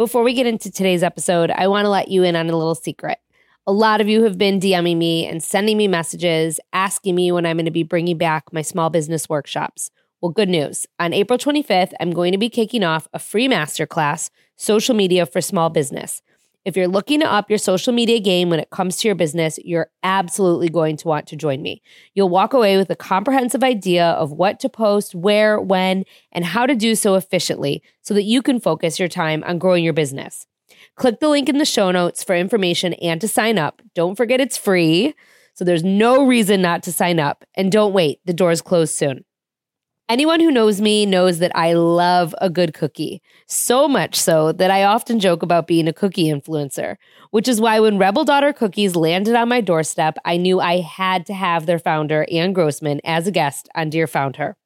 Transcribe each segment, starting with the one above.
Before we get into today's episode, I want to let you in on a little secret. A lot of you have been DMing me and sending me messages asking me when I'm going to be bringing back my small business workshops. Well, good news. On April 25th, I'm going to be kicking off a free masterclass, Social Media for Small Business. If you're looking to up your social media game when it comes to your business, you're absolutely going to want to join me. You'll walk away with a comprehensive idea of what to post, where, when, and how to do so efficiently so that you can focus your time on growing your business. Click the link in the show notes for information and to sign up. Don't forget it's free, so there's no reason not to sign up. And don't wait, the doors close soon. Anyone who knows me knows that I love a good cookie, so much so that I often joke about being a cookie influencer, which is why when Rebel Daughter Cookies landed on my doorstep, I knew I had to have their founder, Ann Grossman, as a guest on Dear Founder.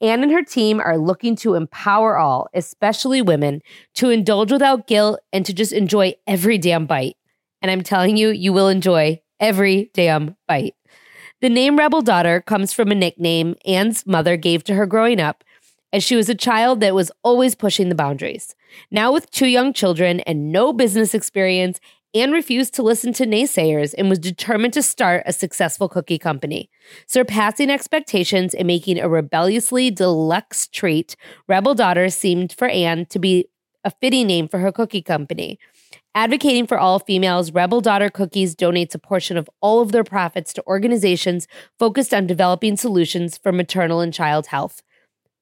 Ann and her team are looking to empower all, especially women, to indulge without guilt and to just enjoy every damn bite. And I'm telling you, you will enjoy every damn bite. The name Rebel Daughter comes from a nickname Ann's mother gave to her growing up, as she was a child that was always pushing the boundaries. Now, with two young children and no business experience, Ann refused to listen to naysayers and was determined to start a successful cookie company. Surpassing expectations and making a rebelliously deluxe treat, Rebel Daughter seemed for Ann to be a fitting name for her cookie company. Advocating for all females, Rebel Daughter Cookies donates a portion of all of their profits to organizations focused on developing solutions for maternal and child health.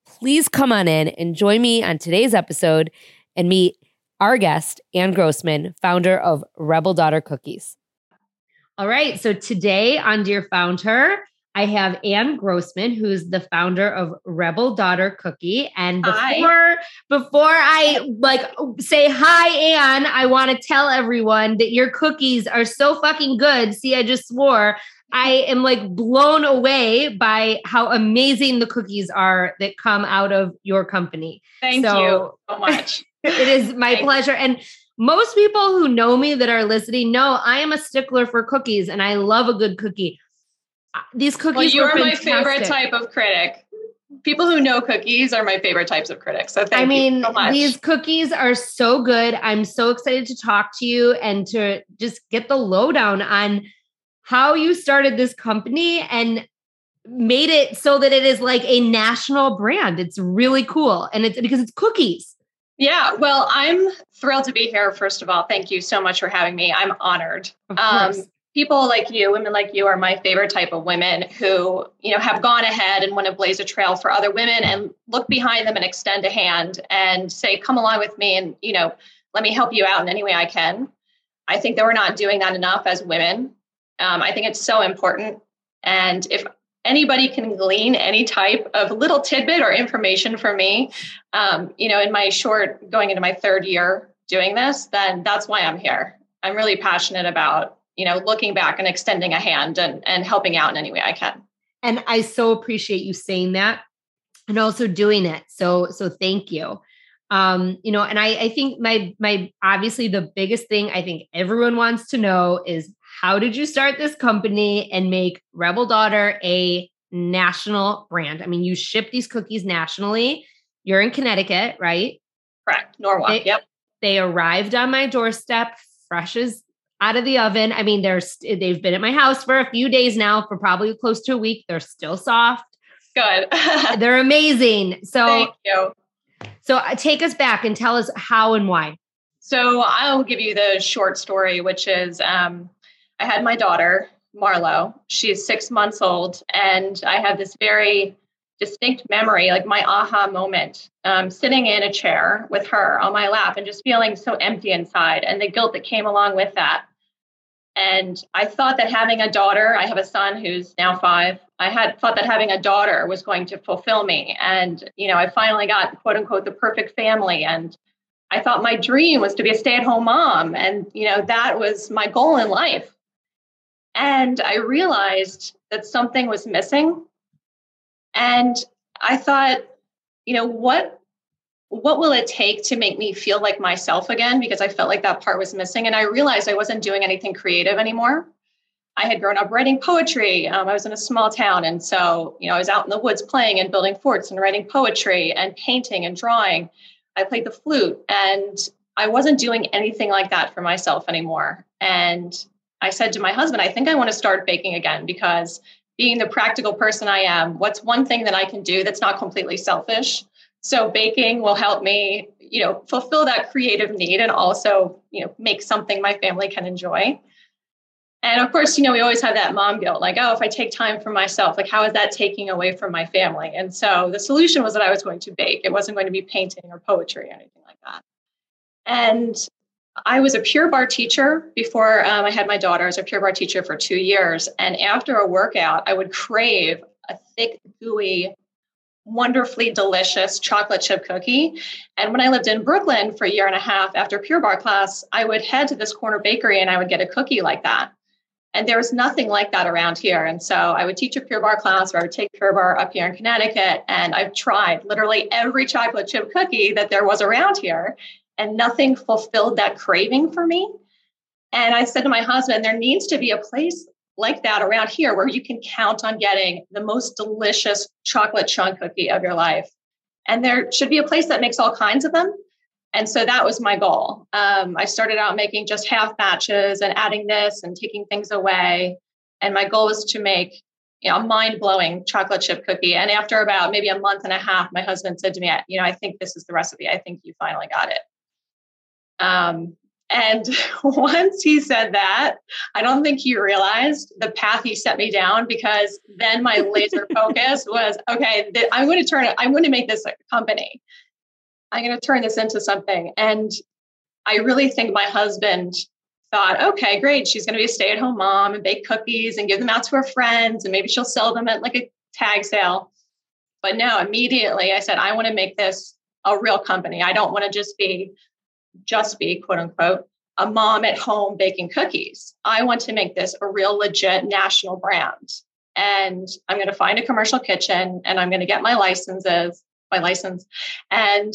Please come on in and join me on today's episode and meet our guest, Ann Grossman, founder of Rebel Daughter Cookies. All right. So today on Dear Founder, I have Ann Grossman, who's the founder of Rebel Daughter Cookie. And before hi. before I like say hi, Ann, I want to tell everyone that your cookies are so fucking good. See, I just swore. I am like blown away by how amazing the cookies are that come out of your company. Thank so, you so much. it is my pleasure. And most people who know me that are listening know I am a stickler for cookies and I love a good cookie these cookies. Well, you're my favorite type of critic. People who know cookies are my favorite types of critics. So thank you. I mean, so these cookies are so good. I'm so excited to talk to you and to just get the lowdown on how you started this company and made it so that it is like a national brand. It's really cool. And it's because it's cookies. Yeah, well, I'm thrilled to be here. First of all, thank you so much for having me. I'm honored. Um, people like you, women like you, are my favorite type of women who, you know, have gone ahead and want to blaze a trail for other women and look behind them and extend a hand and say, "Come along with me," and you know, let me help you out in any way I can. I think that we're not doing that enough as women. Um, I think it's so important, and if anybody can glean any type of little tidbit or information from me, um, you know, in my short going into my third year doing this, then that's why I'm here. I'm really passionate about you know, looking back and extending a hand and, and helping out in any way I can. And I so appreciate you saying that and also doing it. So, so thank you. Um, you know, and I, I think my, my, obviously the biggest thing I think everyone wants to know is how did you start this company and make Rebel Daughter a national brand? I mean, you ship these cookies nationally. You're in Connecticut, right? Correct. Norwalk. They, yep. They arrived on my doorstep fresh as out of the oven. I mean, they're they've been at my house for a few days now, for probably close to a week. They're still soft. Good. they're amazing. So thank you. So uh, take us back and tell us how and why. So I'll give you the short story, which is um, I had my daughter, Marlo. She's six months old, and I have this very distinct memory, like my aha moment, um, sitting in a chair with her on my lap and just feeling so empty inside and the guilt that came along with that. And I thought that having a daughter, I have a son who's now five. I had thought that having a daughter was going to fulfill me. And, you know, I finally got quote unquote the perfect family. And I thought my dream was to be a stay at home mom. And, you know, that was my goal in life. And I realized that something was missing. And I thought, you know, what what will it take to make me feel like myself again because I felt like that part was missing and I realized I wasn't doing anything creative anymore. I had grown up writing poetry. Um, I was in a small town. And so, you know, I was out in the woods playing and building forts and writing poetry and painting and drawing. I played the flute and I wasn't doing anything like that for myself anymore. And I said to my husband, I think I want to start baking again because being the practical person I am, what's one thing that I can do that's not completely selfish? So baking will help me, you know, fulfill that creative need and also, you know, make something my family can enjoy. And of course, you know, we always have that mom guilt, like, oh, if I take time for myself, like, how is that taking away from my family? And so the solution was that I was going to bake. It wasn't going to be painting or poetry or anything like that. And I was a Pure Barre teacher before um, I had my daughter. I was a Pure Barre teacher for two years. And after a workout, I would crave a thick, gooey, wonderfully delicious chocolate chip cookie. And when I lived in Brooklyn for a year and a half after Pure Barre class, I would head to this corner bakery and I would get a cookie like that. And there was nothing like that around here. And so I would teach a Pure Barre class or I would take Pure Barre up here in Connecticut. And I've tried literally every chocolate chip cookie that there was around here, and nothing fulfilled that craving for me. And I said to my husband, there needs to be a place like that around here where you can count on getting the most delicious chocolate chunk cookie of your life. And there should be a place that makes all kinds of them. And so that was my goal. Um, I started out making just half batches and adding this and taking things away. And my goal was to make you know, a mind blowing chocolate chip cookie. And after about maybe a month and a half, my husband said to me, you know, I think this is the recipe. I think you finally got it. Um, and once he said that, I don't think he realized the path he set me down because then my laser focus was okay, th- I'm going to turn it, I'm going to make this a company. I'm going to turn this into something. And I really think my husband thought, okay, great. She's going to be a stay at home mom and bake cookies and give them out to her friends. And maybe she'll sell them at like a tag sale. But no, immediately I said, I want to make this a real company. I don't want to just be just be quote unquote a mom at home baking cookies. I want to make this a real legit national brand. And I'm going to find a commercial kitchen and I'm going to get my licenses, my license, and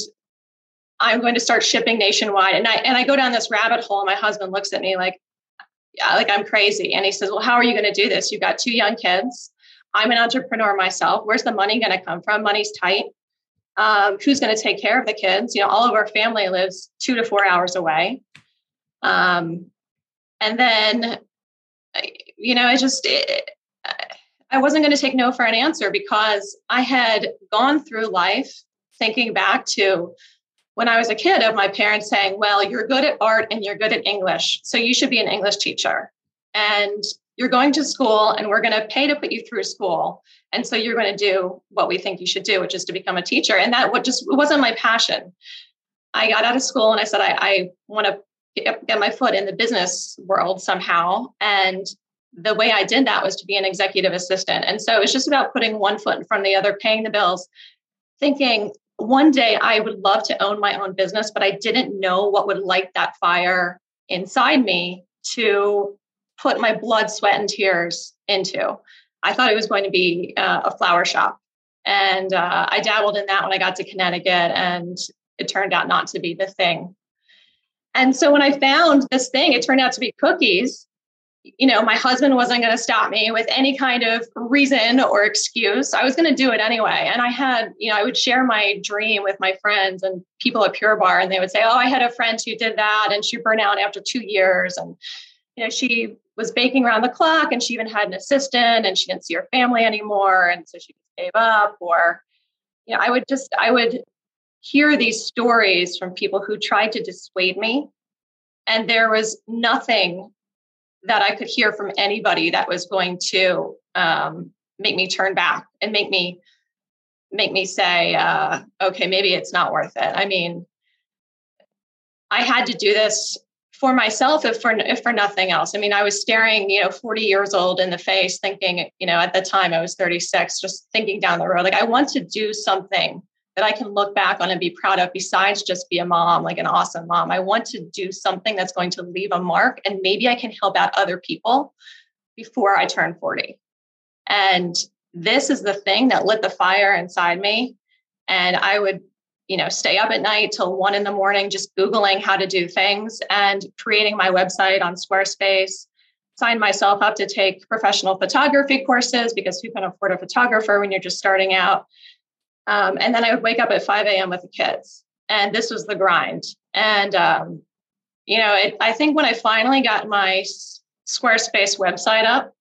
I'm going to start shipping nationwide. And I and I go down this rabbit hole. And my husband looks at me like, yeah, like I'm crazy. And he says, Well, how are you going to do this? You've got two young kids. I'm an entrepreneur myself. Where's the money going to come from? Money's tight um, who's going to take care of the kids. You know all of our family lives two to four hours away. Um, and then you know i just it, i wasn't going to take no for an answer because i had gone through life thinking back to when i was a kid of my parents saying well you're good at art and you're good at english so you should be an english teacher. And you're going to school and we're going to pay to put you through school and so you're going to do what we think you should do which is to become a teacher. And that what just wasn't my passion. I got out of school and i said i, I want to get, get my foot in the business world somehow. And the way i did that was to be an executive assistant. And so it was just about putting one foot in front of the other paying the bills thinking one day i would love to own my own business but i didn't know what would light that fire inside me to put my blood, sweat, and tears into. I thought it was going to be uh, a flower shop. And uh, I dabbled in that when I got to Connecticut, and it turned out not to be the thing. And so when I found this thing, it turned out to be cookies. You know, my husband wasn't going to stop me with any kind of reason or excuse. I was going to do it anyway. And I had, you know, I would share my dream with my friends and people at Pure Barre, and they would say, Oh, I had a friend who did that, and she burned out after two years. And, you know, she was baking around the clock and she even had an assistant and she didn't see her family anymore and so she gave up or you know i would just i would hear these stories from people who tried to dissuade me and there was nothing that I could hear from anybody that was going to um, make me turn back and make me make me say, uh, okay, maybe it's not worth it. I mean, I had to do this for myself, if for if for nothing else. I mean, I was staring, you know, 40 years old in the face, thinking, you know, at the time I was 36, just thinking down the road, like I want to do something that I can look back on and be proud of besides just be a mom, like an awesome mom. I want to do something that's going to leave a mark and maybe I can help out other people before I turn 40. And this is the thing that lit the fire inside me. And I would, you know, stay up at night till one in the morning, just Googling how to do things and creating my website on Squarespace. Signed myself up to take professional photography courses because who can afford a photographer when you're just starting out? Um, and then I would wake up at 5 a.m. with the kids. And this was the grind. And, um, you know, it, I think when I finally got my Squarespace website up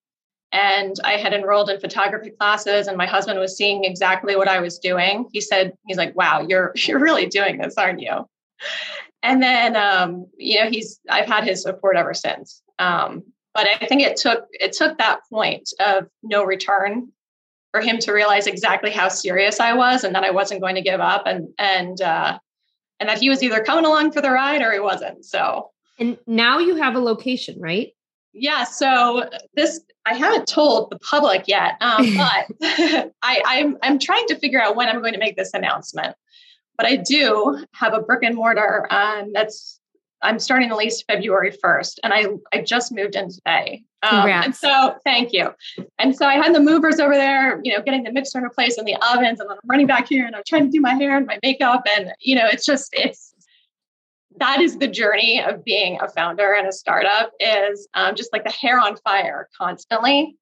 and I had enrolled in photography classes and my husband was seeing exactly what I was doing, he said, he's like, wow, you're, you're really doing this, aren't you? And then, um, you know, he's, I've had his support ever since. Um, but I think it took, it took that point of no return for him to realize exactly how serious I was and that I wasn't going to give up and and uh, and that he was either coming along for the ride or he wasn't. So and now you have a location, right? Yeah. So this I haven't told the public yet, um, but I, I'm I'm trying to figure out when I'm going to make this announcement. But I do have a brick and mortar um, that's I'm starting the lease February 1st, and I I just moved in today. Um, and so, thank you. And so I had the movers over there, you know, getting the mixer in place and the ovens, and then I'm running back here and I'm trying to do my hair and my makeup, and you know, it's just it's that is the journey of being a founder and a startup is um, just like the hair on fire constantly.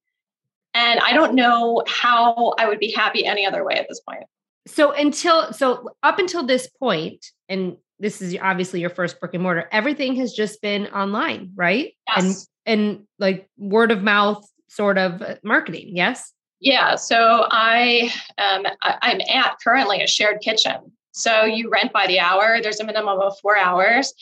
And I don't know how I would be happy any other way at this point. So until so up until this point, and this is obviously your first brick and mortar everything has just been online right yes. and and like word of mouth sort of uh, marketing yes yeah so i um I, am at currently a shared kitchen so you rent by the hour there's a minimum of four hours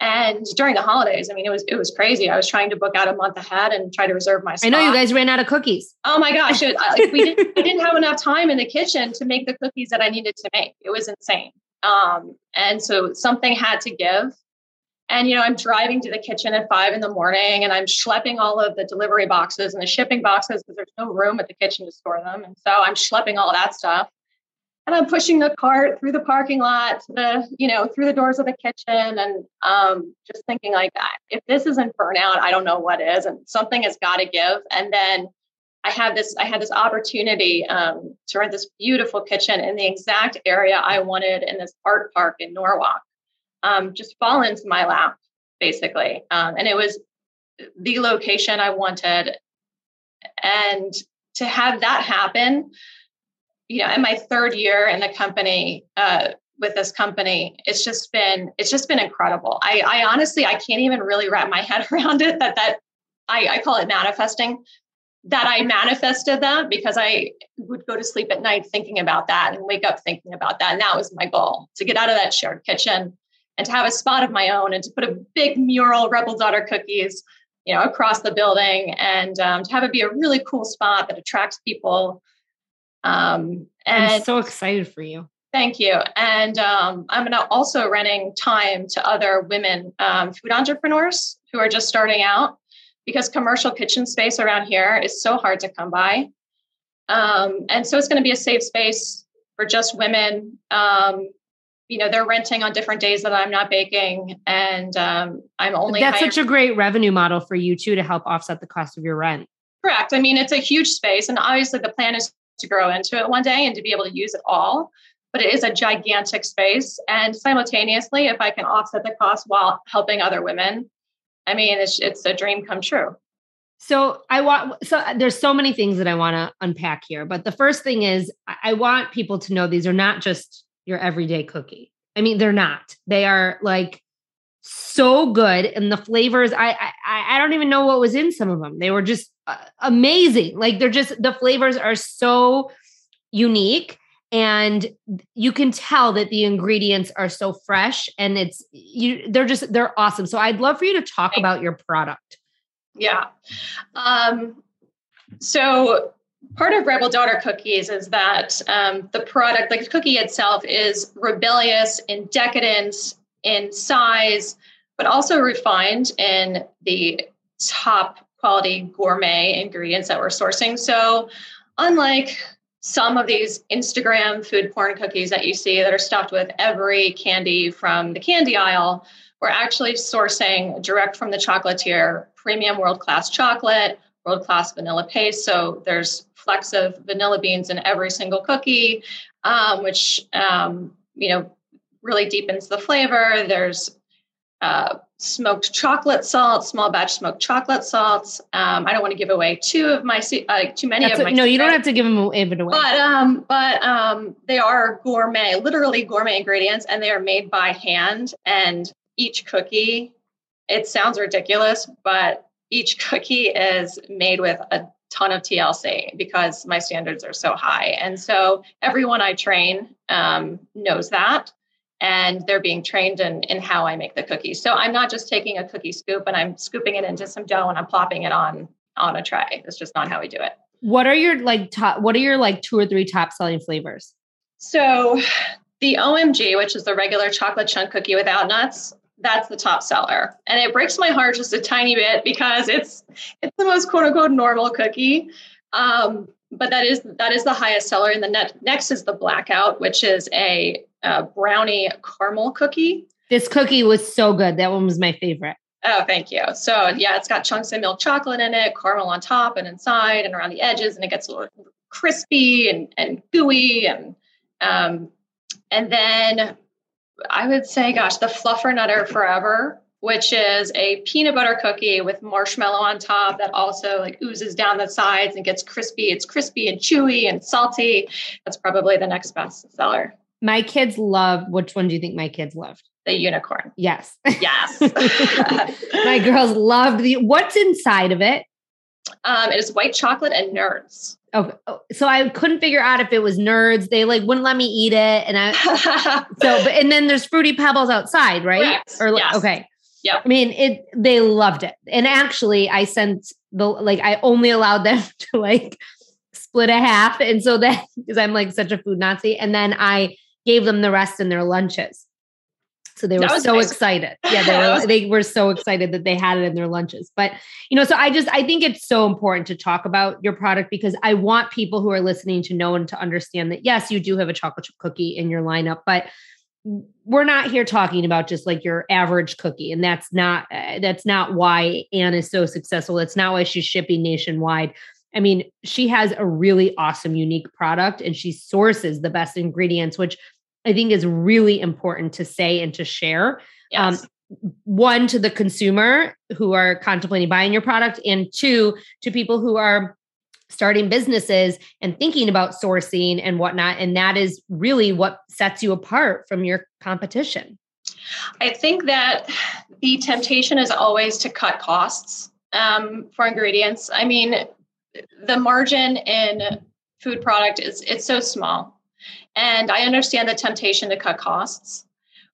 and during the holidays, I mean, it was it was crazy. I was trying to book out a month ahead and try to reserve my spot. I know you guys ran out of cookies. Oh my gosh! It, like we didn't, I didn't have enough time in the kitchen to make the cookies that I needed to make. It was insane. Um, and so something had to give. And, you know, I'm driving to the kitchen at five in the morning and I'm schlepping all of the delivery boxes and the shipping boxes because there's no room at the kitchen to store them. And so I'm schlepping all that stuff. And I'm pushing the cart through the parking lot, the, you know, through the doors of the kitchen and um, just thinking like, that. if this isn't burnout, I don't know what is. And something has got to give. And then I had this I had this opportunity um, to rent this beautiful kitchen in the exact area I wanted in this art park in Norwalk. Um, just fall into my lap, basically, um, and it was the location I wanted. And to have that happen, you know, in my third year in the company uh, with this company, it's just been it's just been incredible. I, I honestly I can't even really wrap my head around it that that I, I call it manifesting that I manifested that because I would go to sleep at night thinking about that and wake up thinking about that. And that was my goal to get out of that shared kitchen and to have a spot of my own and to put a big mural, Rebel Daughter cookies, you know, across the building and um, to have it be a really cool spot that attracts people. Um, and I'm so excited for you. Thank you. And um, I'm also renting time to other women um, food entrepreneurs who are just starting out because commercial kitchen space around here is so hard to come by. Um, and so it's going to be a safe space for just women. Um, you know, they're renting on different days that I'm not baking, and um, I'm only. That's such a great revenue model for you too to help offset the cost of your rent. Correct. I mean, it's a huge space, and obviously the plan is to grow into it one day and to be able to use it all. But it is a gigantic space, and simultaneously, if I can offset the cost while helping other women, I mean, it's it's a dream come true. So I want so there's so many things that I want to unpack here, but the first thing is I want people to know these are not just your everyday cookie. I mean, they're not. They are like so good, and the flavors. I I I don't even know what was in some of them. They were just amazing. Like they're just the flavors are so unique and you can tell that the ingredients are so fresh and it's you they're just they're awesome. So i'd love for you to talk about your product. Yeah. Um so part of rebel daughter cookies is that um, the product like the cookie itself is rebellious in decadence in size but also refined in the top quality gourmet ingredients that we're sourcing so unlike some of these Instagram food porn cookies that you see that are stuffed with every candy from the candy aisle, we're actually sourcing direct from the chocolatier, premium world class chocolate, world class vanilla paste. So there's flecks of vanilla beans in every single cookie, um, which um, you know really deepens the flavor. There's uh, smoked chocolate salt, small batch smoked chocolate salts. Um, I don't want to give away two of my uh, too many That's of my. no, you don't have to give them away. But um, but um, they are gourmet, literally gourmet ingredients, and they are made by hand. And each cookie, it sounds ridiculous, but each cookie is made with a ton of TLC because my standards are so high. And so everyone I train um, knows that and they're being trained in, in how I make the cookies. So I'm not just taking a cookie scoop and I'm scooping it into some dough and I'm plopping it on on a tray. It's just not how we do it. What are your like top what are your like two or three top selling flavors? So the OMG, which is the regular chocolate chunk cookie without nuts, that's the top seller. And it breaks my heart just a tiny bit because it's it's the most quote unquote normal cookie. Um, but that is that is the highest seller. And the net, next is the blackout, which is a uh, brownie caramel cookie. This cookie was so good. That one was my favorite. Oh, thank you. So yeah, it's got chunks of milk chocolate in it, caramel on top and inside and around the edges, and it gets a little crispy and, and gooey and um, and then I would say, gosh, the Fluffernutter Forever, which is a peanut butter cookie with marshmallow on top that also like oozes down the sides and gets crispy. It's crispy and chewy and salty. That's probably the next best seller. My kids love, which one do you think my kids loved? The unicorn. Yes. Yes. my girls loved the, what's inside of it? Um, it is white chocolate and nerds. Okay. Oh, so I couldn't figure out if it was nerds. They like wouldn't let me eat it. And I, so, but, and then there's fruity pebbles outside, right? Correct. Or yes. okay. Yeah. I mean, it, they loved it. And actually I sent the, like, I only allowed them to like split a half. And so that, because I'm like such a food Nazi. And then I gave them the rest in their lunches. So they were so nice. excited. Yeah, they were they were so excited that they had it in their lunches. But you know, so I just I think it's so important to talk about your product because I want people who are listening to know and to understand that yes, you do have a chocolate chip cookie in your lineup, but we're not here talking about just like your average cookie and that's not uh, that's not why Ann is so successful. That's not why she's shipping nationwide. I mean, she has a really awesome unique product and she sources the best ingredients which I think is really important to say and to share. Um, yes. Um, one to the consumer who are contemplating buying your product, and two to people who are starting businesses and thinking about sourcing and whatnot. And that is really what sets you apart from your competition. I think that the temptation is always to cut costs um, for ingredients. I mean, the margin in food product is it's so small and I understand the temptation to cut costs,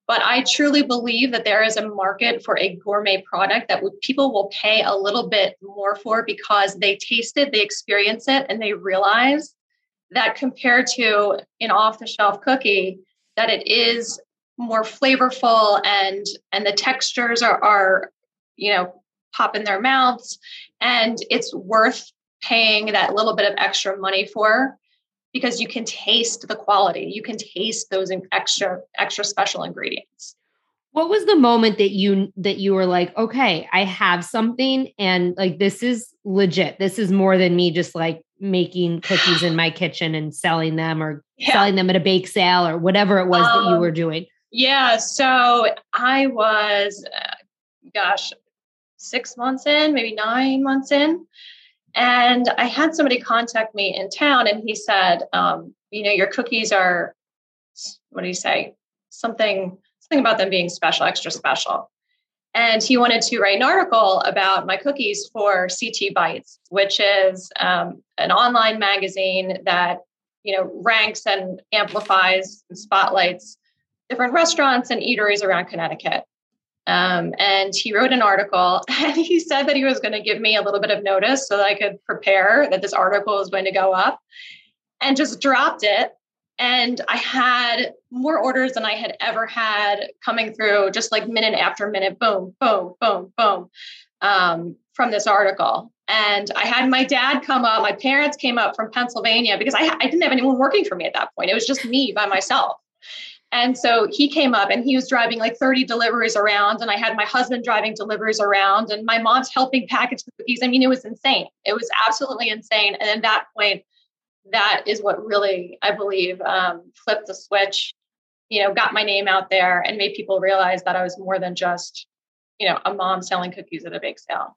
but I truly believe that there is a market for a gourmet product that people will pay a little bit more for because they taste it, they experience it, and they realize that compared to an off-the-shelf cookie, that it is more flavorful and and the textures are are you know pop in their mouths. And it's worth paying that little bit of extra money for because you can taste the quality. You can taste those extra extra special ingredients. What was the moment that you that you were like okay i have something and like this is legit. This is more than me just like making cookies in my kitchen and selling them or yeah. selling them at a bake sale or whatever it was um, that you um, were doing yeah so i was uh, gosh six months in maybe nine months in and I had somebody contact me in town, and he said, um, "You know, your cookies are what do you say? Something something about them being special, extra special." And he wanted to write an article about my cookies for CT Bites, which is um, an online magazine that you know, ranks and amplifies and spotlights different restaurants and eateries around Connecticut. Um, and he wrote an article and he said that he was going to give me a little bit of notice so that I could prepare that this article was going to go up and just dropped it. And I had more orders than I had ever had coming through, just like minute after minute, boom, boom, boom, boom, um, from this article. And I had my dad come up, my parents came up from Pennsylvania because I, I didn't have anyone working for me at that point. It was just me by myself. And so he came up and he was driving like 30 deliveries around. And I had my husband driving deliveries around and my mom's helping package the cookies. I mean, it was insane. It was absolutely insane. And at that point, that is what really, I believe, um, flipped the switch, you know, got my name out there and made people realize that I was more than just, you know, a mom selling cookies at a bake sale.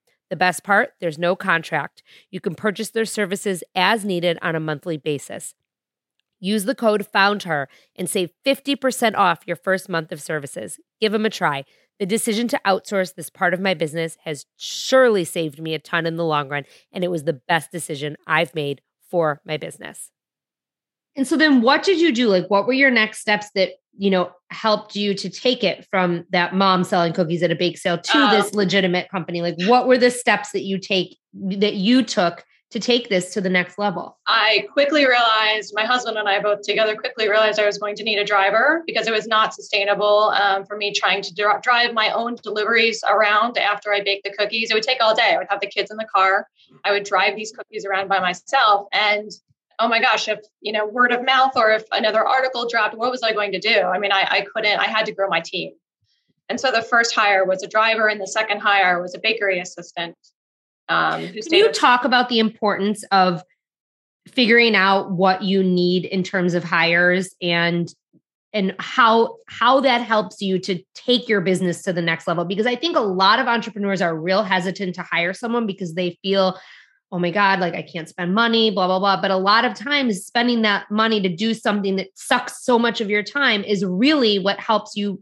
The best part there's no contract. You can purchase their services as needed on a monthly basis. Use the code FOUNDHER and save 50% off your first month of services. Give them a try. The decision to outsource this part of my business has surely saved me a ton in the long run, and it was the best decision I've made for my business. And so then what did you do? Like what were your next steps that, you know, helped you to take it from that mom selling cookies at a bake sale to um, this legitimate company? Like what were the steps that you take that you took to take this to the next level? I quickly realized, my husband and I both together quickly realized I was going to need a driver because it was not sustainable um, for me trying to dr- drive my own deliveries around after I baked the cookies. It would take all day. I would have the kids in the car. I would drive these cookies around by myself. And oh my gosh, if you know word of mouth or if another article dropped, what was I going to do? I mean, I, I couldn't. I had to grow my team, and so the first hire was a driver, and the second hire was a bakery assistant. Um, Can you talk about the importance of figuring out what you need in terms of hires and and how how that helps you to take your business to the next level because i think a lot of entrepreneurs are real hesitant to hire someone because they feel oh my God, like I can't spend money, blah, blah, blah. But a lot of times spending that money to do something that sucks so much of your time is really what helps you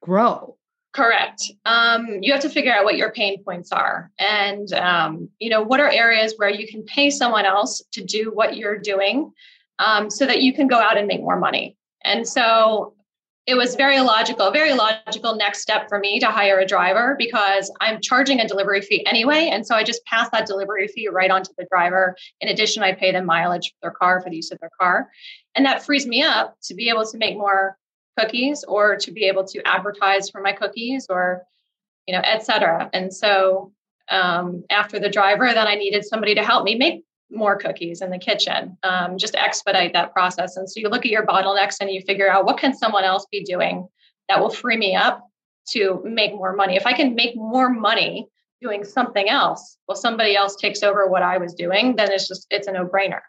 grow. Correct. Um, you have to figure out what your pain points are. And, um, you know, what are areas where you can pay someone else to do what you're doing um, so that you can go out and make more money. And so it was very logical, very logical next step for me to hire a driver because I'm charging a delivery fee anyway. And so I just pass that delivery fee right on to the driver. In addition, I pay them mileage for their car for the use of their car. And that frees me up to be able to make more cookies or to be able to advertise for my cookies or, you know, et cetera. And so um, after the driver, then I needed somebody to help me make more cookies in the kitchen um, just expedite that process. And so you look at your bottlenecks and you figure out what can someone else be doing that will free me up to make more money? If i can make more money doing something else well somebody else takes over what i was doing then it's just it's a no-brainer.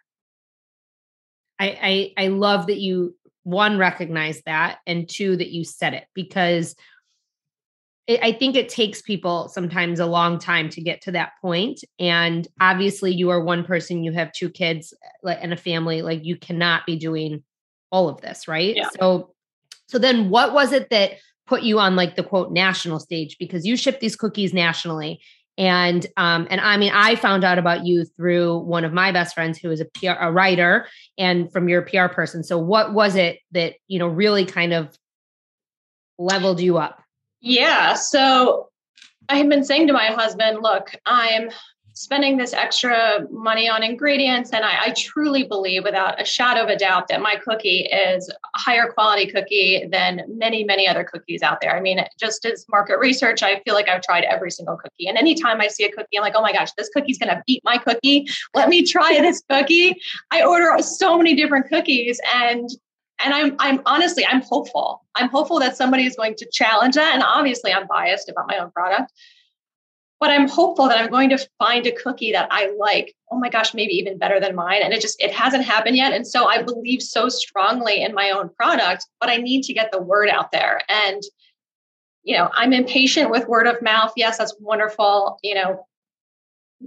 I i, I love that you one recognize that and two that you said it because I think it takes people sometimes a long time to get to that point. And obviously, you are one person, you have two kids and a family. Like, you cannot be doing all of this, right? Yeah. So, so then what was it that put you on like the quote national stage? Because you ship these cookies nationally. And um, and I mean, I found out about you through one of my best friends who is a PR a writer and from your PR person. So what was it that, you know, really kind of leveled you up? Yeah. So I have been saying to my husband, look, I'm spending this extra money on ingredients. And I, I, truly believe, without a shadow of a doubt, that my cookie is a higher quality cookie than many, many other cookies out there. I mean, just as market research, I feel like I've tried every single cookie. And anytime I see a cookie, I'm like, oh my gosh, this cookie's going to beat my cookie. Let me try this cookie. I order so many different cookies and and I'm I'm honestly I'm hopeful. I'm hopeful that somebody is going to challenge that. And obviously I'm biased about my own product. But i'm hopeful that i'm going to find a cookie that i like oh my gosh maybe even better than mine. And it just it hasn't happened yet. And so i believe so strongly in my own product but i need to get the word out there. And you know i'm impatient with word of mouth. Yes that's wonderful. You know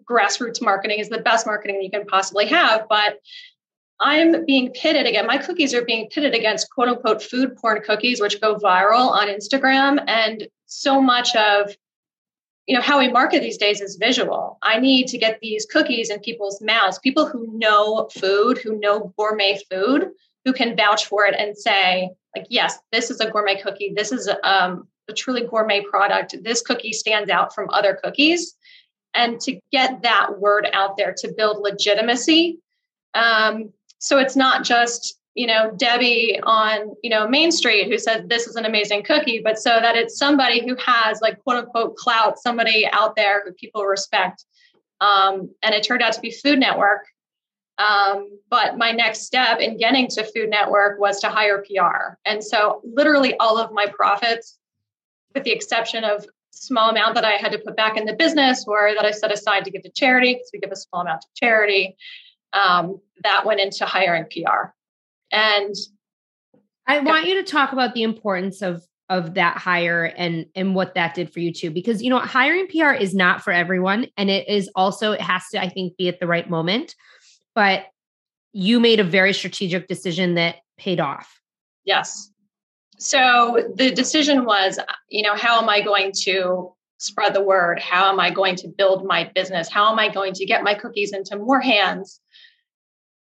grassroots marketing is the best marketing you can possibly have but I'm being pitted again. My cookies are being pitted against quote unquote food porn cookies, which go viral on Instagram. And so much of you know how we market these days is visual i need to get these cookies in people's mouths people who know food who know gourmet food who can vouch for it and say like yes this is a gourmet cookie this is um, a truly gourmet product this cookie stands out from other cookies and to get that word out there to build legitimacy um, so it's not just you know debbie on you know main street who says this is an amazing cookie but so that it's somebody who has like quote unquote clout somebody out there who people respect. Um, and it turned out to be food network. Um, but my next step in getting to food network was to hire pr and so literally all of my profits with the exception of small amount that i had to put back in the business or that i set aside to give to charity because we give a small amount to charity um, that went into hiring pr and I want you to talk about the importance of of that hire and and what that did for you too because you know hiring PR is not for everyone and it is also it has to I think be at the right moment. But you made a very strategic decision that paid off. Yes. So the decision was you know how am I going to spread the word? How am I going to build my business? How am I going to get my cookies into more hands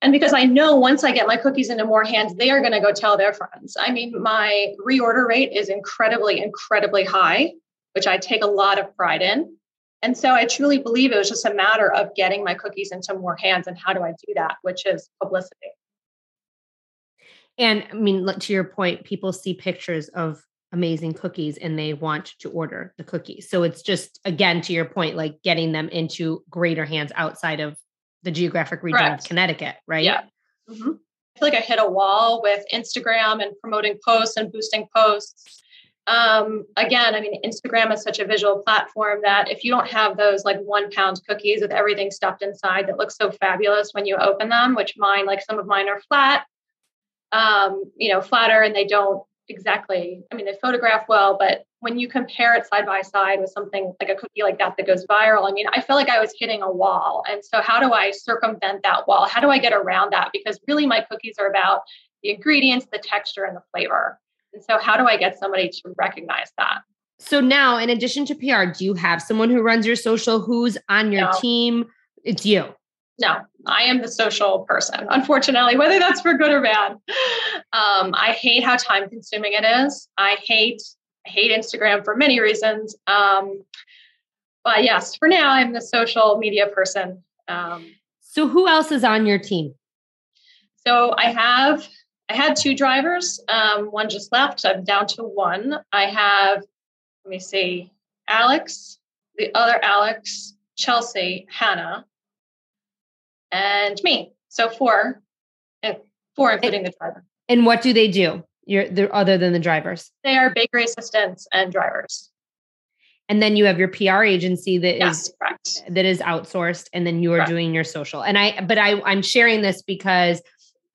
and because I know once I get my cookies into more hands, they are going to go tell their friends. I mean, my reorder rate is incredibly, incredibly high, which I take a lot of pride in. And so I truly believe it was just a matter of getting my cookies into more hands. And how do I do that? Which is publicity. And I mean, to your point, people see pictures of amazing cookies and they want to order the cookies. So it's just, again, to your point, like getting them into greater hands outside of the geographic region Correct. of Connecticut, right? Yeah. Mm-hmm. I feel like I hit a wall with Instagram and promoting posts and boosting posts. Um, again, I mean, Instagram is such a visual platform that if you don't have those like one pound cookies with everything stuffed inside that looks so fabulous when you open them, which mine, like some of mine are flat, um, you know, flatter and they don't exactly, I mean, they photograph well, but when you compare it side by side with something like a cookie like that that goes viral, I mean, I feel like I was hitting a wall. And so, how do I circumvent that wall? How do I get around that? Because really, my cookies are about the ingredients, the texture, and the flavor. And so, how do I get somebody to recognize that? So, now in addition to PR, do you have someone who runs your social? Who's on your no. team? It's you. No, I am the social person, unfortunately, whether that's for good or bad. Um, I hate how time consuming it is. I hate I hate Instagram for many reasons. Um, but yes, for now, I'm the social media person. Um, so, who else is on your team? So, I have I had two drivers. Um, one just left. I'm down to one. I have, let me see, Alex, the other Alex, Chelsea, Hannah, and me. So four, eh, four including the driver. And what do they do? You're the other than the drivers. They are bakery assistants and drivers. And then you have your PR agency that yes, is correct. that is outsourced, and then you are correct. doing your social. And I, but I, I'm sharing this because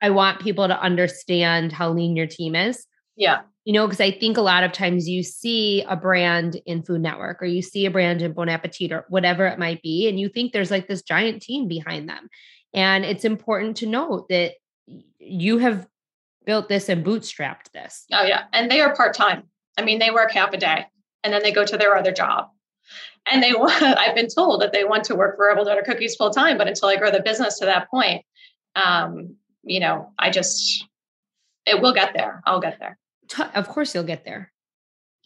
I want people to understand how lean your team is. Yeah. You know, because I think a lot of times you see a brand in Food Network or you see a brand in Bon Appetit or whatever it might be, and you think there's like this giant team behind them. And it's important to note that you have built this and bootstrapped this. Oh yeah, and they are part time. I mean, they work half a day and then they go to their other job. And they want, I've been told that they want to work for Rebel Daughter Cookies full time, but until I grow the business to that point, um, you know, I just, it will get there. I'll get there. Of course, you'll get there.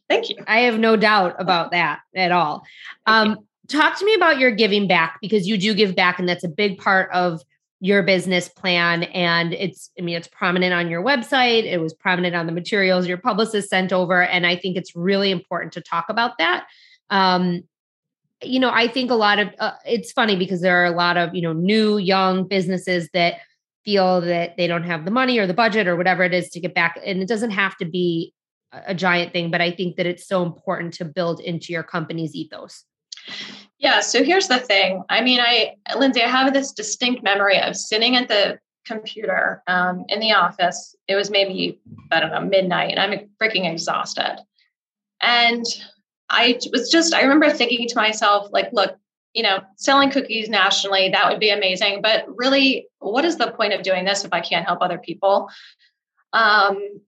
Thank you. I have no doubt about that at all. Um, talk to me about your giving back because you do give back, and that's a big part of your business plan. And it's, I mean, it's prominent on your website. It was prominent on the materials your publicist sent over. And I think it's really important to talk about that. Um, you know, I think a lot of uh, it's funny because there are a lot of, you know, new young businesses that feel that they don't have the money or the budget or whatever it is to get back. And it doesn't have to be a giant thing, but I think that it's so important to build into your company's ethos. Yeah. So here's the thing. I mean, I, Lindsay, I have this distinct memory of sitting at the computer um, in the office. It was maybe, I don't know, midnight, and I'm freaking exhausted. And I was just, I remember thinking to myself, like, look, you know, selling cookies nationally, that would be amazing. But really, what is the point of doing this if I can't help other people? Um,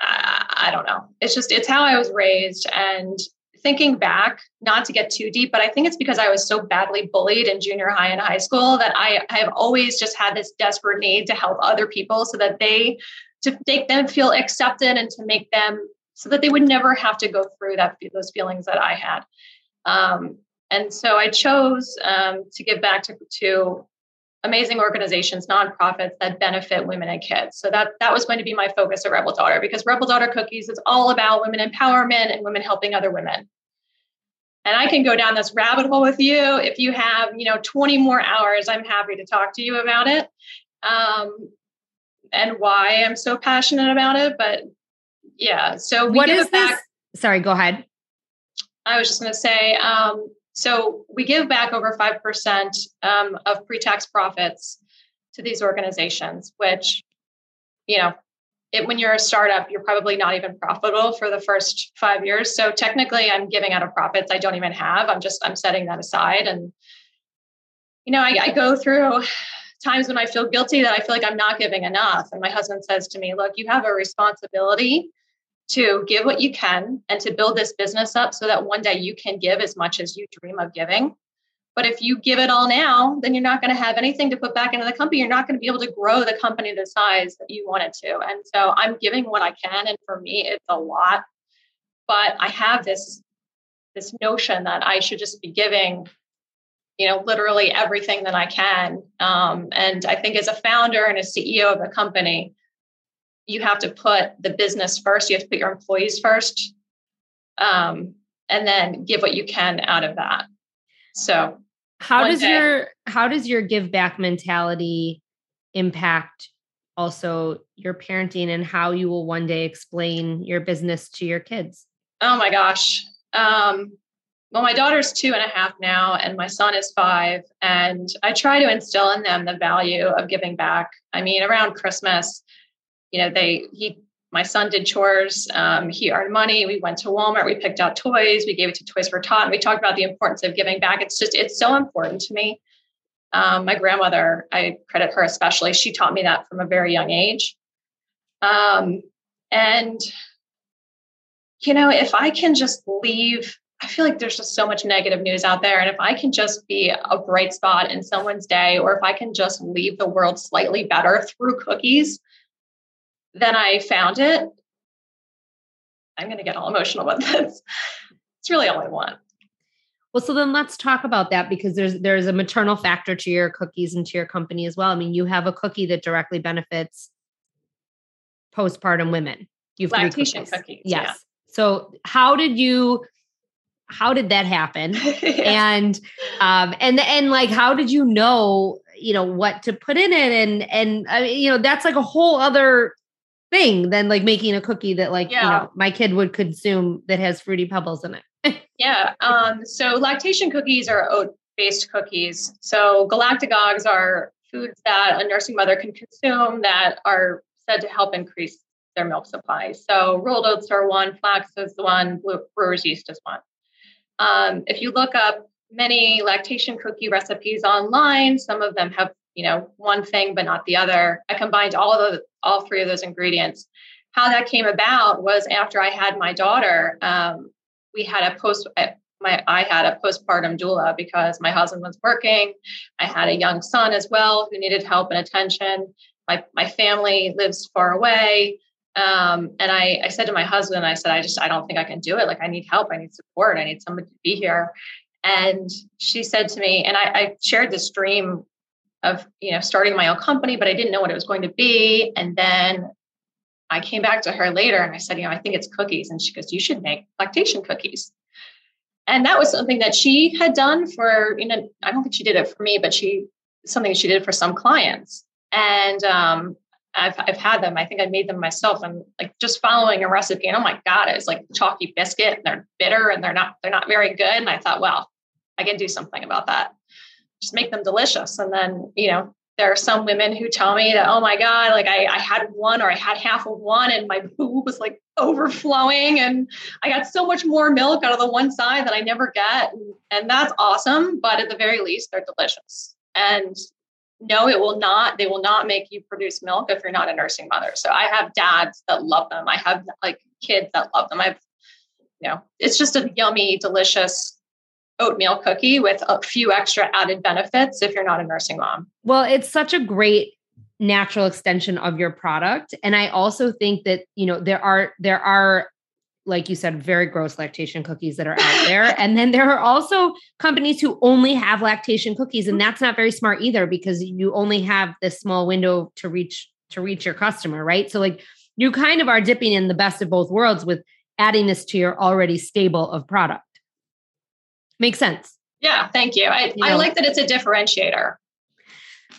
I, I don't know. It's just, it's how I was raised. And thinking back, not to get too deep, but I think it's because I was so badly bullied in junior high and high school that I, I have always just had this desperate need to help other people so that they to make them feel accepted and to make them so that they would never have to go through that those feelings that I had. Um, and so I chose um, to give back to, to amazing organizations, nonprofits that benefit women and kids. So that that was going to be my focus at Rebel Daughter because Rebel Daughter Cookies is all about women empowerment and women helping other women. And I can go down this rabbit hole with you if you have, you know, 20 more hours. I'm happy to talk to you about it um, and why I'm so passionate about it. But yeah, so what is this? Sorry, go ahead. I was just going to say, um, so we give back over 5% um, of pre tax profits to these organizations, which, you know, it, when you're a startup, you're probably not even profitable for the first five years. So technically, I'm giving out of profits I don't even have. I'm just I'm setting that aside, and you know, I, I go through times when I feel guilty that I feel like I'm not giving enough, and my husband says to me, "Look, you have a responsibility to give what you can and to build this business up so that one day you can give as much as you dream of giving." But if you give it all now, then you're not going to have anything to put back into the company. You're not going to be able to grow the company to the size that you want it to. And so I'm giving what I can. And for me, it's a lot. But I have this this notion that I should just be giving, you know, literally everything that I can. Um, and I think as a founder and a CEO of a company, you have to put the business first. You have to put your employees first, um, and then give what you can out of that. So how does day. your how does your give back mentality impact also your parenting and how you will one day explain your business to your kids oh my gosh um, well my daughter's two and a half now and my son is five and i try to instill in them the value of giving back i mean around christmas you know they he my son did chores. Um, he earned money. We went to Walmart. We picked out toys. We gave it to Toys for Tot. And we talked about the importance of giving back. It's just, it's so important to me. Um, my grandmother, I credit her especially. She taught me that from a very young age. Um, and, you know, if I can just leave, I feel like there's just so much negative news out there. And if I can just be a bright spot in someone's day, or if I can just leave the world slightly better through cookies, then I found it. I'm going to get all emotional about this. It's really all I want. Well, so then let's talk about that because there's there's a maternal factor to your cookies and to your company as well. I mean, you have a cookie that directly benefits postpartum women. You've lactation cookies. cookies. Yes. Yeah. So how did you how did that happen? And um and and like how did you know, you know, what to put in it and and uh, you know, that's like a whole other thing than like making a cookie that like yeah. you know my kid would consume that has fruity pebbles in it. yeah. Um, so lactation cookies are oat based cookies. So galactagogues are foods that a nursing mother can consume that are said to help increase their milk supply. So rolled oats are one, flax is the one, brewer's yeast is one. Um, if you look up many lactation cookie recipes online, some of them have you know one thing but not the other i combined all of the all three of those ingredients how that came about was after i had my daughter um, we had a post my i had a postpartum doula because my husband was working i had a young son as well who needed help and attention my, my family lives far away Um, and I, I said to my husband, I said, I just, I don't think I can do it. Like, I need help. I need support. I need somebody to be here. And she said to me, and I, I shared this dream of, you know, starting my own company, but I didn't know what it was going to be. And then I came back to her later and I said, you know, I think it's cookies. And she goes, you should make lactation cookies. And that was something that she had done for, you know, I don't think she did it for me, but she, something she did for some clients. And um, I've, I've had them. I think I made them myself and like just following a recipe. And oh my God, it's like chalky biscuit and they're bitter and they're not, they're not very good. And I thought, well, I can do something about that. Just make them delicious. And then, you know, there are some women who tell me that, oh my God, like I, I had one or I had half of one and my boob was like overflowing and I got so much more milk out of the one side that I never get. And, that's awesome. But at the very least, they're delicious. And no, it will not, they will not make you produce milk if you're not a nursing mother. So I have dads that love them. I have like kids that love them. I've, you know, it's just a yummy, delicious oatmeal cookie with a few extra added benefits if you're not a nursing mom. Well, it's such a great natural extension of your product and I also think that, you know, there are there are like you said very gross lactation cookies that are out there and then there are also companies who only have lactation cookies and that's not very smart either because you only have this small window to reach to reach your customer, right? So like you kind of are dipping in the best of both worlds with adding this to your already stable of product. Makes sense. Yeah, thank you. I, you know, I like that it's a differentiator.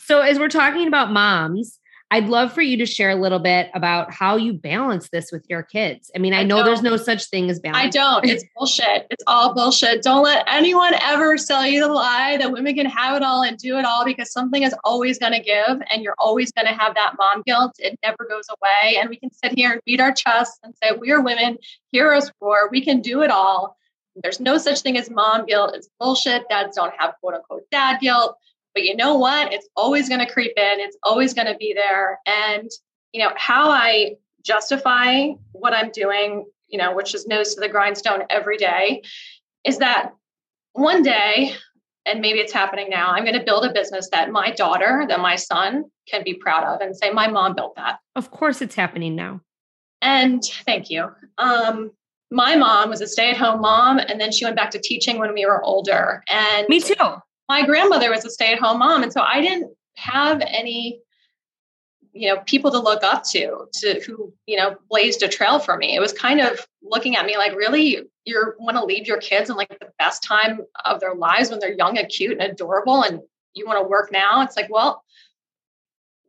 So, as we're talking about moms, I'd love for you to share a little bit about how you balance this with your kids. I mean, I, I know don't. there's no such thing as balance. I don't. It's bullshit. It's all bullshit. Don't let anyone ever sell you the lie that women can have it all and do it all because something is always going to give and you're always going to have that mom guilt. It never goes away. And we can sit here and beat our chests and say, we are women, heroes for, we can do it all. There's no such thing as mom guilt. It's bullshit. Dads don't have quote unquote dad guilt. But you know what? It's always going to creep in. It's always going to be there. And, you know, how I justify what I'm doing, you know, which is nose to the grindstone every day, is that one day, and maybe it's happening now, I'm going to build a business that my daughter, that my son can be proud of and say, my mom built that. Of course, it's happening now. And thank you. Um, my mom was a stay-at-home mom and then she went back to teaching when we were older. And me too. my grandmother was a stay-at-home mom and so i didn't have any you know people to look up to to who you know blazed a trail for me. It was kind of looking at me like really? You want to leave your kids in like the best time of their lives when they're young and cute and adorable and you want to work now? It's like well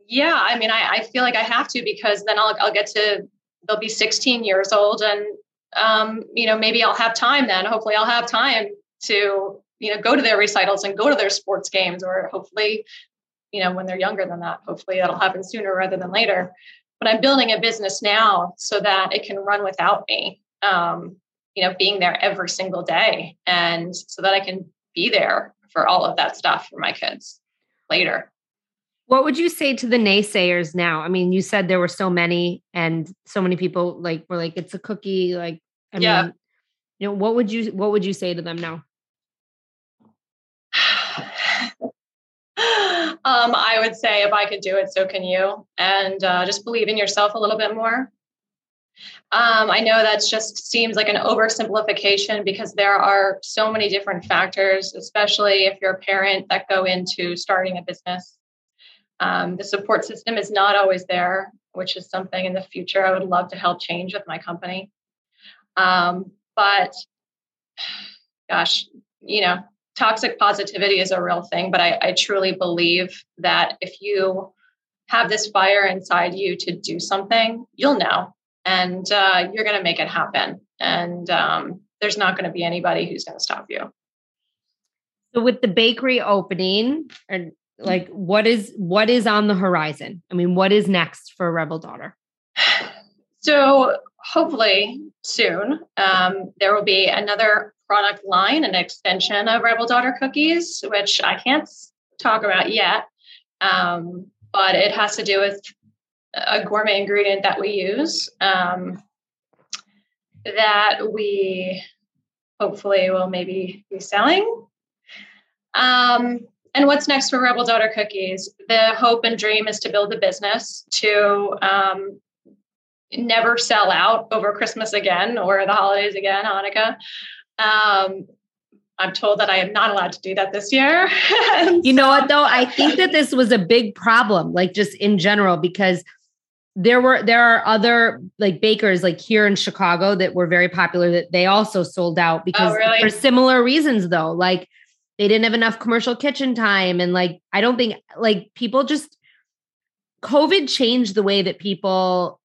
yeah i mean I, I feel like i have to because then I'll, I'll get to they'll be 16 years old and um, you know, maybe I'll have time then. Hopefully, I'll have time to, you know, go to their recitals and go to their sports games, or hopefully, you know, when they're younger than that, hopefully that'll happen sooner rather than later. But I'm building a business now so that it can run without me, um, you know, being there every single day, and so that I can be there for all of that stuff for my kids later. What would you say to the naysayers now? I mean, you said there were so many and so many people like were like, it's a cookie, like I yeah. mean, you know, what would you what would you say to them now? um, I would say if I could do it, so can you, and uh, just believe in yourself a little bit more. Um, I know that just seems like an oversimplification because there are so many different factors, especially if you're a parent that go into starting a business. Um, the support system is not always there, which is something in the future I would love to help change with my company. Um, but gosh, you know, toxic positivity is a real thing, but I, I truly believe that if you have this fire inside you to do something, you'll know and uh, you're going to make it happen. And um, there's not going to be anybody who's going to stop you. So, with the bakery opening, and like, what is what is on the horizon? I mean, what is next for Rebel Daughter? So, hopefully soon, um, there will be another product line, an extension of Rebel Daughter cookies, which I can't talk about yet. Um, but it has to do with a gourmet ingredient that we use um, that we hopefully will maybe be selling. Um, and what's next for Rebel Daughter Cookies? The hope and dream is to build a business to um, never sell out over Christmas again or the holidays again, Hanukkah. Um, I'm told that I am not allowed to do that this year. you know what though? I think that this was a big problem, like just in general, because there were there are other like bakers like here in Chicago that were very popular that they also sold out because oh, really? for similar reasons though. Like they didn't have enough commercial kitchen time and like I don't think like people just COVID changed the way that people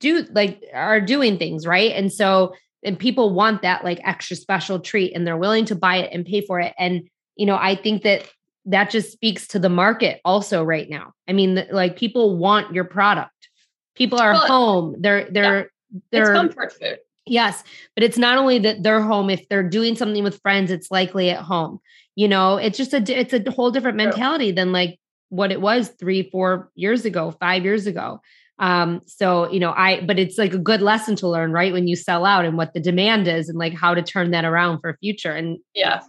do like are doing things, right? And so and people want that like extra special treat and they're willing to buy it and pay for it and you know, I think that that just speaks to the market also right now. I mean, like people want your product. People are well, home. They're they're yeah, they're comfort food. Yes, but it's not only that they're home. If they're doing something with friends, it's likely at home. You know, it's just a it's a whole different mentality than like what it was three, four years ago, five years ago. Um, so you know, I but it's like a good lesson to learn, right? When you sell out and what the demand is and like how to turn that around for future. And yeah,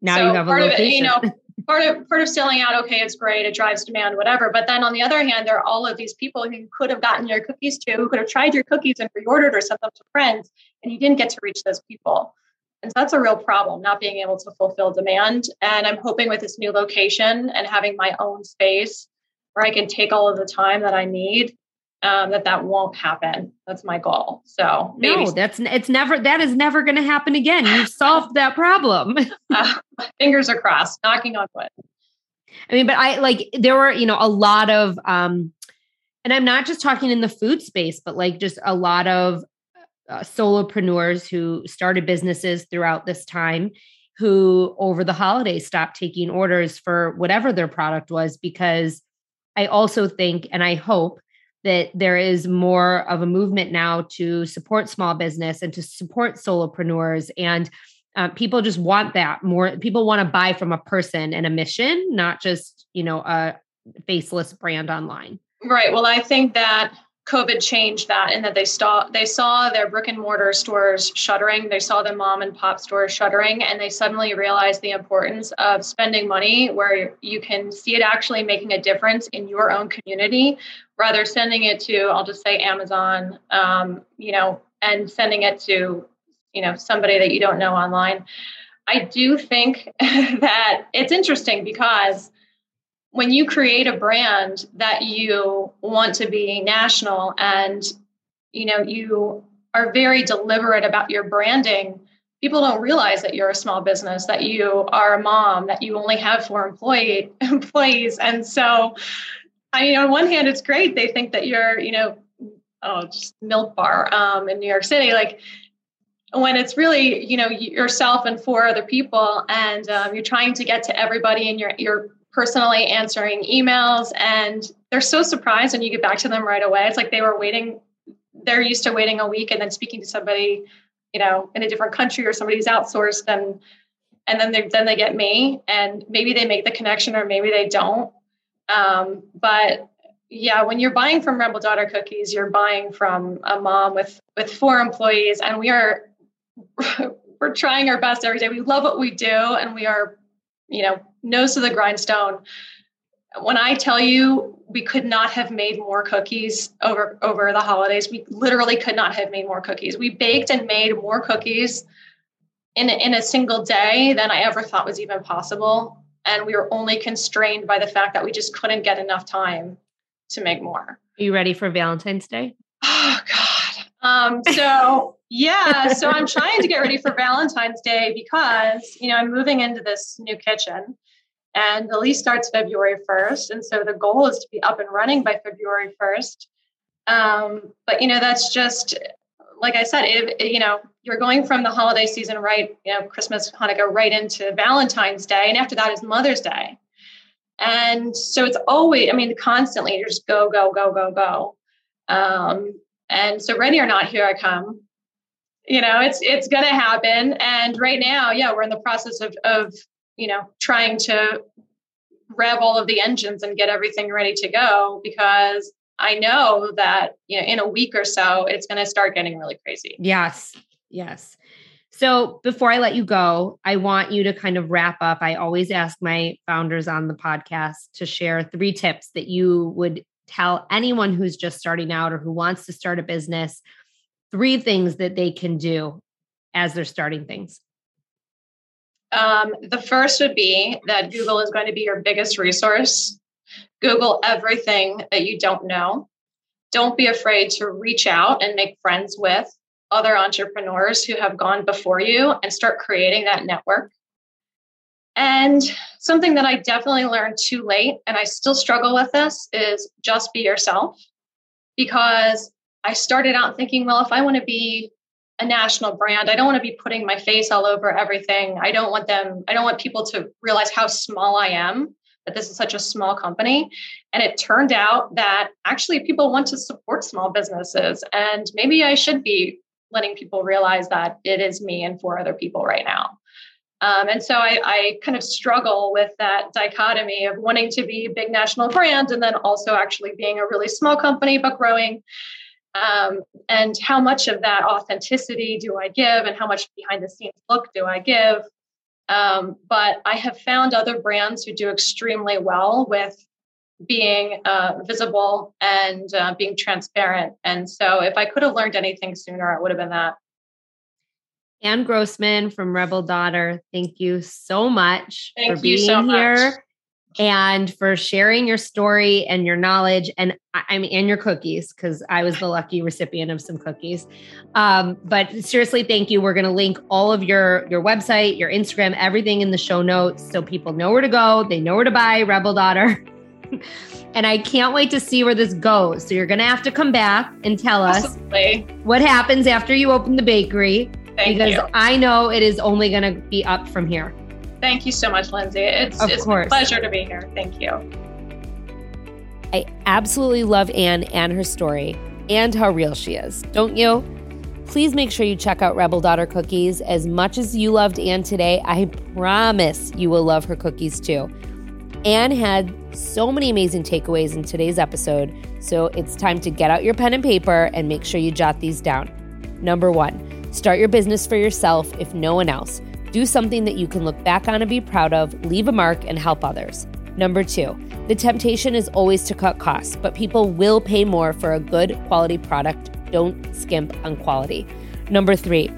now so you have a location. It, you know, part of part of selling out, okay, it's great, it drives demand, whatever. But then on the other hand, there are all of these people who could have gotten your cookies to, who could have tried your cookies and reordered or sent them to friends, and you didn't get to reach those people. And so that's a real problem, not being able to fulfill demand. And I'm hoping with this new location and having my own space where I can take all of the time that I need, um, that that won't happen. That's my goal. So maybe. no, that's it's never that is never going to happen again. You've solved that problem. uh, fingers are crossed. Knocking on wood. I mean, but I like there were you know a lot of um, and I'm not just talking in the food space, but like just a lot of uh, solopreneurs who started businesses throughout this time who over the holidays stopped taking orders for whatever their product was because I also think and I hope that there is more of a movement now to support small business and to support solopreneurs. And uh, people just want that more. People want to buy from a person and a mission not just you know a faceless brand online. Right. Well i think that COVID changed that in that they saw they saw their brick and mortar stores shuttering, they saw the mom and pop stores shuttering, and they suddenly realized the importance of spending money where you can see it actually making a difference in your own community, rather sending it to I'll just say Amazon, um, you know, and sending it to you know somebody that you don't know online. I do think that it's interesting because when you create a brand that you want to be national and you know you are very deliberate about your branding people don't realize that you're a small business that you are a mom that you only have four employee employees. And so i mean on one hand it's great. They think that you're you know oh just milk bar um, in new york city. Like when it's really you know yourself and four other people and um, you're trying to get to everybody in your your personally answering emails and they're so surprised when you get back to them right away. It's like they were waiting, they're used to waiting a week and then speaking to somebody, you know, in a different country or somebody's outsourced and and then they then they get me and maybe they make the connection or maybe they don't. Um, but yeah, when you're buying from Rebel Daughter Cookies, you're buying from a mom with with four employees and we are we're trying our best every day. We love what we do and we are, you know, nose to the grindstone. When I tell you we could not have made more cookies over over the holidays, we literally could not have made more cookies. We baked and made more cookies in a, in a single day than I ever thought was even possible, and we were only constrained by the fact that we just couldn't get enough time to make more. Are you ready for Valentine's Day? Oh God. Um, so yeah, so I'm trying to get ready for Valentine's Day because you know I'm moving into this new kitchen and the lease starts February 1st. And so the goal is to be up and running by February 1st. Um, but, you know, that's just, like I said, if, you know, you're going from the holiday season, right, you know, Christmas, Hanukkah, right into Valentine's Day. And after that is Mother's Day. And so it's always, I mean, constantly you just go, go, go, go, go. Um, and so ready or not, here I come. You know, it's it's gonna happen. And right now, yeah, we're in the process of of you know, trying to rev all of the engines and get everything ready to go because I know that you know in a week or so it's to start getting really crazy. Yes. Yes. So before I let you go, I want you to kind of wrap up. I always ask my founders on the podcast to share three tips that you would tell anyone who's just starting out or who wants to start a business three things that they can do as they're starting things? Um, the first would be that Google is going to be your biggest resource. Google everything that you don't know. Don't be afraid to reach out and make friends with other entrepreneurs who have gone before you and start creating that network. And something that I definitely learned too late, and I still struggle with this, is just be yourself. Because I started out thinking, well, if I want to be a national brand, I don't want to be putting my face all over everything. I don't want them, I don't want people to realize how small I am, that this is such a small company. And it turned out that actually people want to support small businesses. And maybe I should be letting people realize that it is me and for other people right now. Um, and so I, I, kind of struggle with that dichotomy of wanting to be a big national brand and then also actually being a really small company but growing. Um, and how much of that authenticity do I give and how much behind the scenes look do I give? Um, but I have found other brands who do extremely well with being uh, visible and uh, being transparent. And so if I could have learned anything sooner, it would have been that. Ann Grossman from Rebel Daughter, thank you so much thank for being so here much. and for sharing your story and your knowledge and I mean and your cookies because I was the lucky recipient of some cookies. Um, but seriously, thank you. We're going to link all of your your website, your Instagram, everything in the show notes so people know where to go. They know where to buy Rebel Daughter. and I can't wait to see where this goes. So you're going to have to come back and tell Absolutely. us what happens after you open the bakery Thank because you. I know it is only going to be up from here. Thank you so much, Lindsay. It's, Of it's course. a pleasure to be here. Thank you. I absolutely love Ann and her story and how real she is, don't you? Please make sure you check out Rebel Daughter Cookies. As much as you loved Ann today, I promise you will love her cookies too. Ann had so many amazing takeaways in today's episode, so it's time to get out your pen and paper and make sure you jot these down. Number one, start your business for yourself if no one else. Do something that you can look back on and be proud of, leave a mark, and help others. Number two, the temptation is always to cut costs, but people will pay more for a good quality product. Don't skimp on quality. Number three,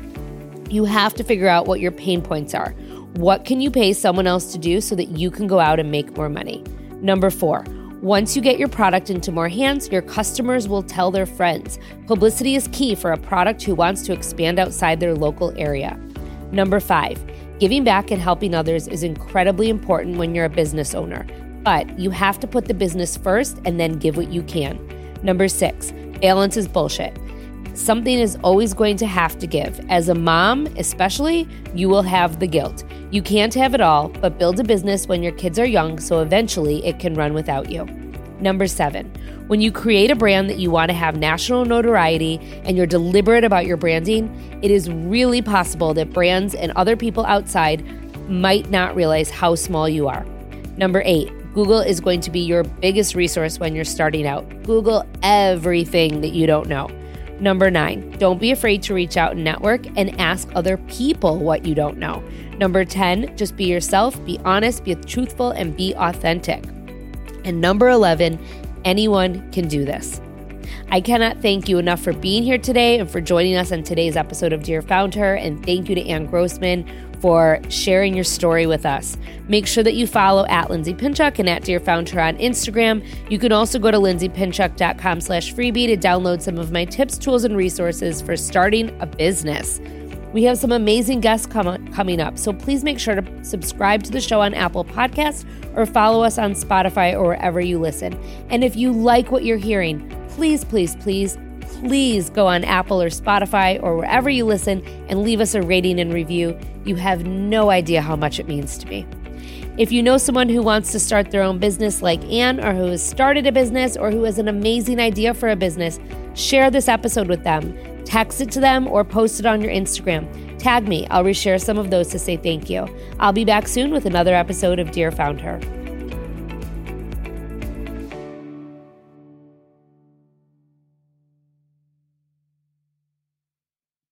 you have to figure out what your pain points are. What can you pay someone else to do so that you can go out and make more money? Number four, once you get your product into more hands, your customers will tell their friends. Publicity is key for a product who wants to expand outside their local area. Number five, giving back and helping others is incredibly important when you're a business owner, but you have to put the business first and then give what you can. Number six, balance is bullshit. Something is always going to have to give. As a mom, especially, you will have the guilt. You can't have it all, but build a business when your kids are young so eventually it can run without you. Number seven, when you create a brand that you want to have national notoriety and you're deliberate about your branding, it is really possible that brands and other people outside might not realize how small you are. Number eight, Google is going to be your biggest resource when you're starting out. Google everything that you don't know. Number nine, don't be afraid to reach out and network and ask other people what you don't know. Number 10, just be yourself, be honest, be truthful, and be authentic. And number 11, anyone can do this. I cannot thank you enough for being here today and for joining us on today's episode of Dear Found Her. And thank you to Ann Grossman for sharing your story with us. Make sure that you follow at Lindsay Pinchuk and at Dear Found Her on Instagram. You can also go to lindsaypinchuk.com slash freebie to download some of my tips, tools, and resources for starting a business. We have some amazing guests com- coming up, so please make sure to subscribe to the show on Apple Podcasts or follow us on Spotify or wherever you listen. And if you like what you're hearing, please, please, please, please go on Apple or Spotify or wherever you listen and leave us a rating and review. You have no idea how much it means to me. If you know someone who wants to start their own business like Ann, or who has started a business, or who has an amazing idea for a business, share this episode with them. Text it to them or post it on your Instagram. Tag me. I'll reshare some of those to say thank you. I'll be back soon with another episode of Dear Found Her.